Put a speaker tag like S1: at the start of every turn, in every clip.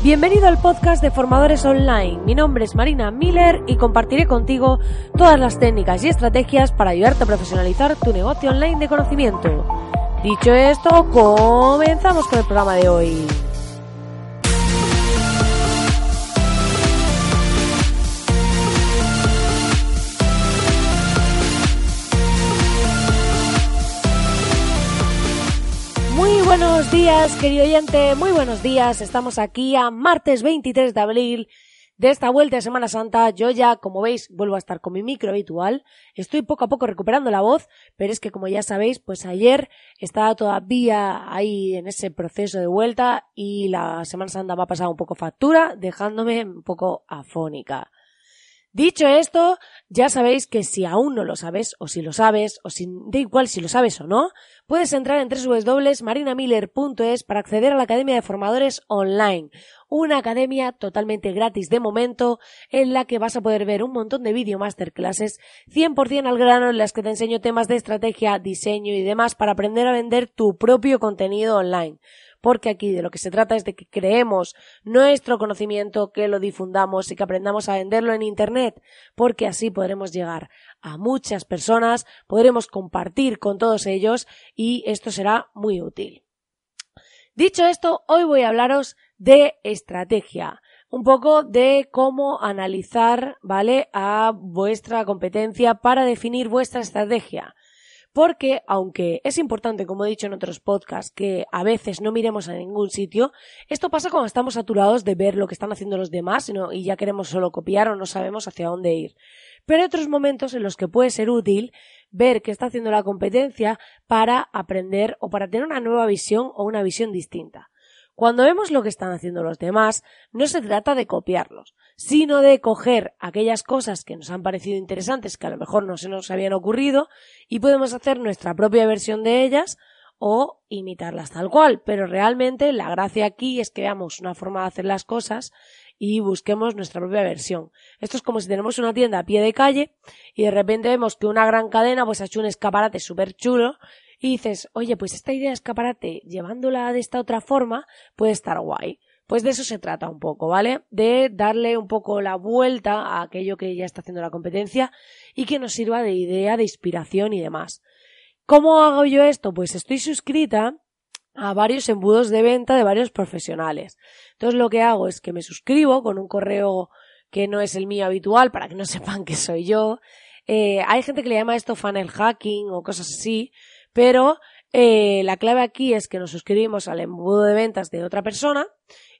S1: Bienvenido al podcast de Formadores Online. Mi nombre es Marina Miller y compartiré contigo todas las técnicas y estrategias para ayudarte a profesionalizar tu negocio online de conocimiento. Dicho esto, comenzamos con el programa de hoy. Buenos días, querido oyente, muy buenos días. Estamos aquí a martes 23 de abril de esta vuelta de Semana Santa. Yo ya, como veis, vuelvo a estar con mi micro habitual. Estoy poco a poco recuperando la voz, pero es que como ya sabéis, pues ayer estaba todavía ahí en ese proceso de vuelta y la Semana Santa me ha pasado un poco factura, dejándome un poco afónica. Dicho esto, ya sabéis que si aún no lo sabes, o si lo sabes, o si da igual si lo sabes o no, puedes entrar en www.marinamiller.es para acceder a la Academia de Formadores Online, una academia totalmente gratis de momento, en la que vas a poder ver un montón de video masterclasses 100% al grano en las que te enseño temas de estrategia, diseño y demás para aprender a vender tu propio contenido online porque aquí de lo que se trata es de que creemos nuestro conocimiento, que lo difundamos y que aprendamos a venderlo en Internet, porque así podremos llegar a muchas personas, podremos compartir con todos ellos y esto será muy útil. Dicho esto, hoy voy a hablaros de estrategia un poco de cómo analizar, ¿vale? A vuestra competencia para definir vuestra estrategia. Porque, aunque es importante, como he dicho en otros podcasts, que a veces no miremos a ningún sitio, esto pasa cuando estamos saturados de ver lo que están haciendo los demás y ya queremos solo copiar o no sabemos hacia dónde ir. Pero hay otros momentos en los que puede ser útil ver qué está haciendo la competencia para aprender o para tener una nueva visión o una visión distinta. Cuando vemos lo que están haciendo los demás, no se trata de copiarlos, sino de coger aquellas cosas que nos han parecido interesantes, que a lo mejor no se nos habían ocurrido, y podemos hacer nuestra propia versión de ellas o imitarlas tal cual. Pero realmente la gracia aquí es que veamos una forma de hacer las cosas y busquemos nuestra propia versión. Esto es como si tenemos una tienda a pie de calle y de repente vemos que una gran cadena pues ha hecho un escaparate súper chulo y dices, oye, pues esta idea de escaparate, llevándola de esta otra forma, puede estar guay. Pues de eso se trata un poco, ¿vale? De darle un poco la vuelta a aquello que ya está haciendo la competencia y que nos sirva de idea, de inspiración y demás. ¿Cómo hago yo esto? Pues estoy suscrita a varios embudos de venta de varios profesionales. Entonces lo que hago es que me suscribo con un correo que no es el mío habitual para que no sepan que soy yo. Eh, hay gente que le llama esto funnel hacking o cosas así, pero eh, la clave aquí es que nos suscribimos al embudo de ventas de otra persona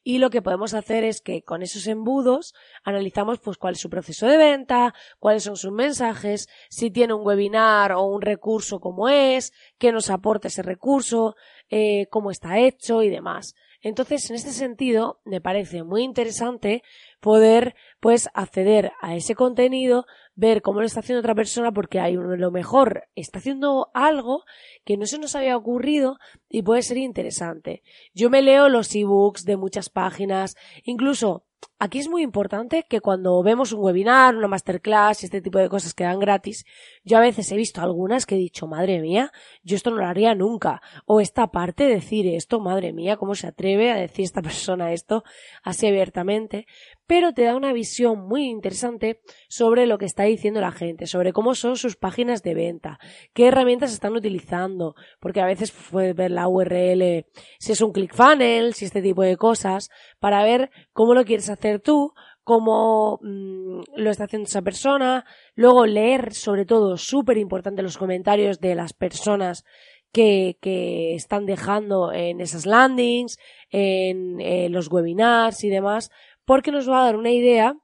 S1: y lo que podemos hacer es que con esos embudos analizamos pues cuál es su proceso de venta, cuáles son sus mensajes, si tiene un webinar o un recurso como es, qué nos aporta ese recurso, eh, cómo está hecho y demás. Entonces, en este sentido, me parece muy interesante poder, pues, acceder a ese contenido, ver cómo lo está haciendo otra persona, porque hay uno, lo mejor está haciendo algo que no se nos había ocurrido y puede ser interesante. Yo me leo los ebooks de muchas páginas, incluso Aquí es muy importante que cuando vemos un webinar, una masterclass este tipo de cosas que dan gratis, yo a veces he visto algunas que he dicho, madre mía, yo esto no lo haría nunca. O esta parte, decir esto, madre mía, ¿cómo se atreve a decir esta persona esto así abiertamente? Pero te da una visión muy interesante sobre lo que está diciendo la gente, sobre cómo son sus páginas de venta, qué herramientas están utilizando, porque a veces puedes ver la URL, si es un ClickFunnels, si este tipo de cosas, para ver cómo lo quieres hacer tú, cómo mm, lo está haciendo esa persona, luego leer sobre todo, súper importante los comentarios de las personas que, que, están dejando en esas landings, en, en los webinars y demás, porque nos va a dar una idea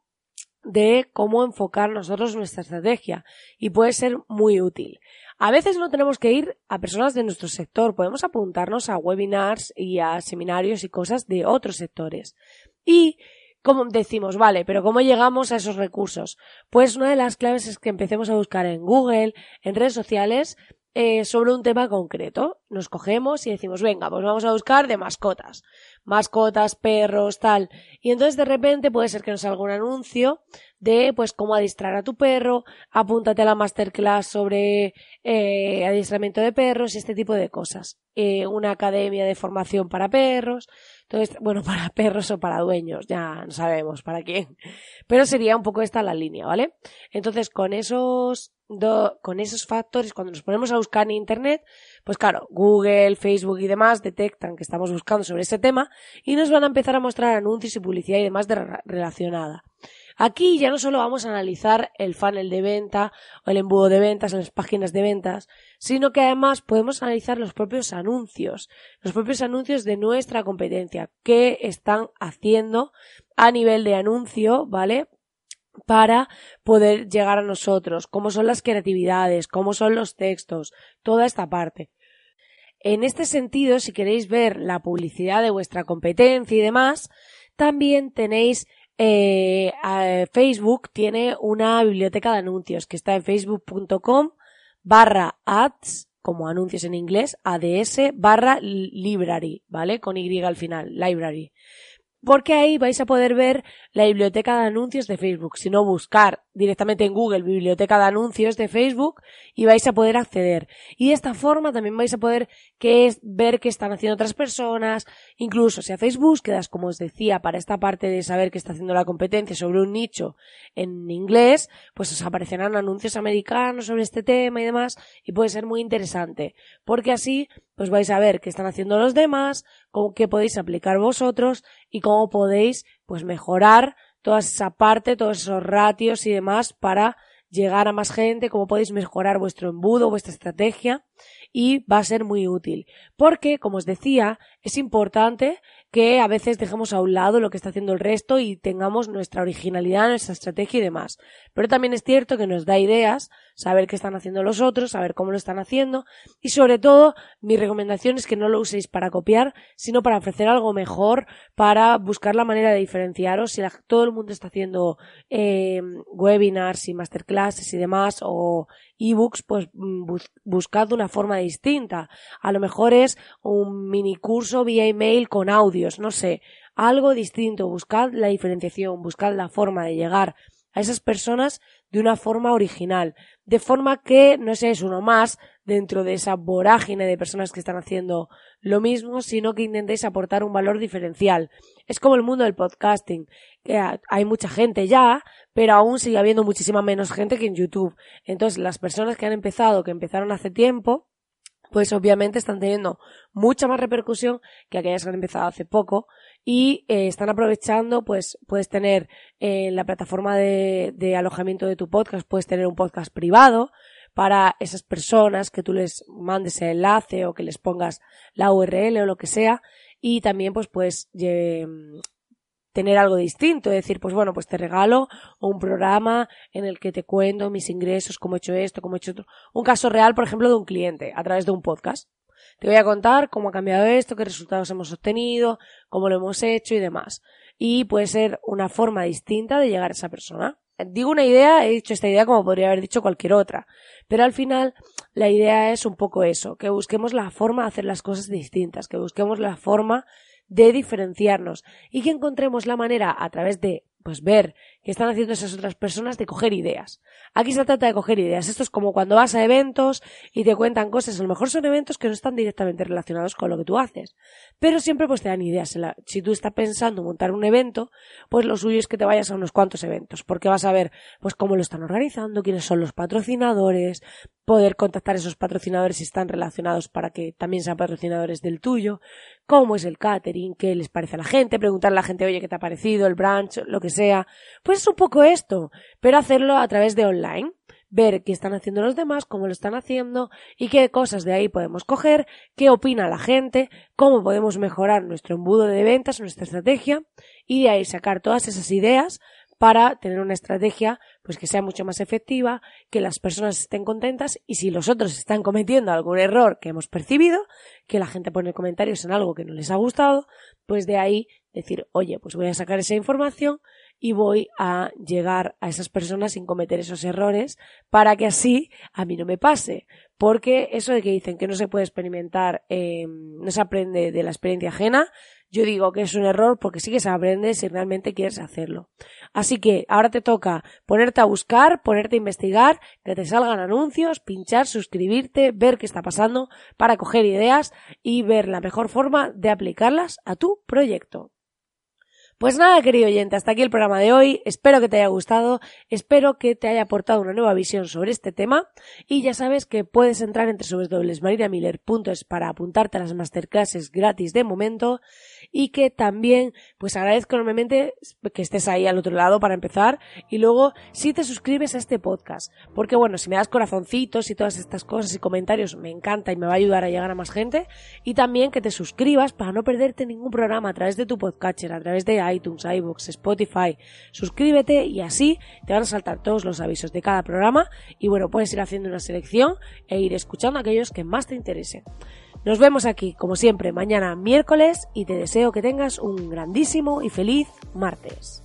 S1: de cómo enfocar nosotros nuestra estrategia y puede ser muy útil. A veces no tenemos que ir a personas de nuestro sector, podemos apuntarnos a webinars y a seminarios y cosas de otros sectores. Y como decimos, vale, pero ¿cómo llegamos a esos recursos? Pues una de las claves es que empecemos a buscar en Google, en redes sociales, eh, sobre un tema concreto. Nos cogemos y decimos, venga, pues vamos a buscar de mascotas. Mascotas, perros, tal. Y entonces de repente puede ser que nos salga un anuncio de pues cómo adiestrar a tu perro, apúntate a la masterclass sobre eh, adiestramiento de perros y este tipo de cosas. Eh, una academia de formación para perros. Entonces, bueno, para perros o para dueños, ya no sabemos para quién. Pero sería un poco esta la línea, ¿vale? Entonces, con esos, con esos factores, cuando nos ponemos a buscar en Internet, pues claro, Google, Facebook y demás detectan que estamos buscando sobre ese tema y nos van a empezar a mostrar anuncios y publicidad y demás de relacionada. Aquí ya no solo vamos a analizar el funnel de venta o el embudo de ventas en las páginas de ventas, sino que además podemos analizar los propios anuncios, los propios anuncios de nuestra competencia, qué están haciendo a nivel de anuncio, ¿vale? Para poder llegar a nosotros, cómo son las creatividades, cómo son los textos, toda esta parte. En este sentido, si queréis ver la publicidad de vuestra competencia y demás, también tenéis eh, Facebook tiene una biblioteca de anuncios que está en facebook.com barra ads, como anuncios en inglés, ads barra library, ¿vale? Con Y al final, library porque ahí vais a poder ver la biblioteca de anuncios de Facebook, si no buscar directamente en Google biblioteca de anuncios de Facebook y vais a poder acceder. Y de esta forma también vais a poder ver qué están haciendo otras personas, incluso si hacéis búsquedas, como os decía, para esta parte de saber qué está haciendo la competencia sobre un nicho en inglés, pues os aparecerán anuncios americanos sobre este tema y demás, y puede ser muy interesante, porque así pues vais a ver qué están haciendo los demás, cómo qué podéis aplicar vosotros y cómo podéis pues mejorar toda esa parte, todos esos ratios y demás para llegar a más gente, cómo podéis mejorar vuestro embudo, vuestra estrategia y va a ser muy útil. Porque, como os decía, es importante que a veces dejemos a un lado lo que está haciendo el resto y tengamos nuestra originalidad, nuestra estrategia y demás. Pero también es cierto que nos da ideas saber qué están haciendo los otros, saber cómo lo están haciendo y sobre todo mi recomendación es que no lo uséis para copiar, sino para ofrecer algo mejor, para buscar la manera de diferenciaros. Si todo el mundo está haciendo eh, webinars y masterclasses y demás o ebooks, pues mm, buscad una forma distinta. A lo mejor es un mini curso vía email con no sé, algo distinto. Buscad la diferenciación, buscad la forma de llegar a esas personas de una forma original, de forma que no seáis uno más dentro de esa vorágine de personas que están haciendo lo mismo, sino que intentéis aportar un valor diferencial. Es como el mundo del podcasting, que hay mucha gente ya, pero aún sigue habiendo muchísima menos gente que en YouTube. Entonces, las personas que han empezado, que empezaron hace tiempo, pues obviamente están teniendo mucha más repercusión que aquellas que han empezado hace poco y eh, están aprovechando, pues puedes tener en eh, la plataforma de, alojamiento de tu podcast, puedes tener un podcast privado para esas personas que tú les mandes el enlace o que les pongas la URL o lo que sea y también pues puedes tener algo distinto, decir, pues bueno, pues te regalo un programa en el que te cuento mis ingresos, cómo he hecho esto, cómo he hecho otro. Un caso real, por ejemplo, de un cliente a través de un podcast. Te voy a contar cómo ha cambiado esto, qué resultados hemos obtenido, cómo lo hemos hecho y demás. Y puede ser una forma distinta de llegar a esa persona. Digo una idea, he dicho esta idea como podría haber dicho cualquier otra. Pero al final, la idea es un poco eso, que busquemos la forma de hacer las cosas distintas, que busquemos la forma de diferenciarnos y que encontremos la manera a través de pues ver qué están haciendo esas otras personas de coger ideas. Aquí se trata de coger ideas. Esto es como cuando vas a eventos y te cuentan cosas. A lo mejor son eventos que no están directamente relacionados con lo que tú haces. Pero siempre pues te dan ideas. Si tú estás pensando montar un evento, pues lo suyo es que te vayas a unos cuantos eventos. Porque vas a ver pues cómo lo están organizando, quiénes son los patrocinadores, poder contactar a esos patrocinadores si están relacionados para que también sean patrocinadores del tuyo, cómo es el catering, qué les parece a la gente, preguntarle a la gente, oye, ¿qué te ha parecido el brunch, lo que sea? Pues es un poco esto, pero hacerlo a través de online, ver qué están haciendo los demás, cómo lo están haciendo y qué cosas de ahí podemos coger, qué opina la gente, cómo podemos mejorar nuestro embudo de ventas, nuestra estrategia y de ahí sacar todas esas ideas para tener una estrategia pues que sea mucho más efectiva, que las personas estén contentas y si los otros están cometiendo algún error que hemos percibido, que la gente pone comentarios en algo que no les ha gustado, pues de ahí decir, oye, pues voy a sacar esa información y voy a llegar a esas personas sin cometer esos errores para que así a mí no me pase. Porque eso de que dicen que no se puede experimentar, eh, no se aprende de la experiencia ajena, yo digo que es un error porque sí que se aprende si realmente quieres hacerlo. Así que ahora te toca ponerte a buscar, ponerte a investigar, que te salgan anuncios, pinchar, suscribirte, ver qué está pasando para coger ideas y ver la mejor forma de aplicarlas a tu proyecto. Pues nada, querido oyente, hasta aquí el programa de hoy. Espero que te haya gustado, espero que te haya aportado una nueva visión sobre este tema. Y ya sabes que puedes entrar en www.marinamiller.es para apuntarte a las masterclasses gratis de momento. Y que también pues agradezco enormemente que estés ahí al otro lado para empezar. Y luego si te suscribes a este podcast. Porque bueno, si me das corazoncitos y todas estas cosas y comentarios me encanta y me va a ayudar a llegar a más gente. Y también que te suscribas para no perderte ningún programa a través de tu podcatcher, a través de iTunes, iBooks, Spotify. Suscríbete y así te van a saltar todos los avisos de cada programa y bueno, puedes ir haciendo una selección e ir escuchando aquellos que más te interesen. Nos vemos aquí, como siempre, mañana miércoles y te deseo que tengas un grandísimo y feliz martes.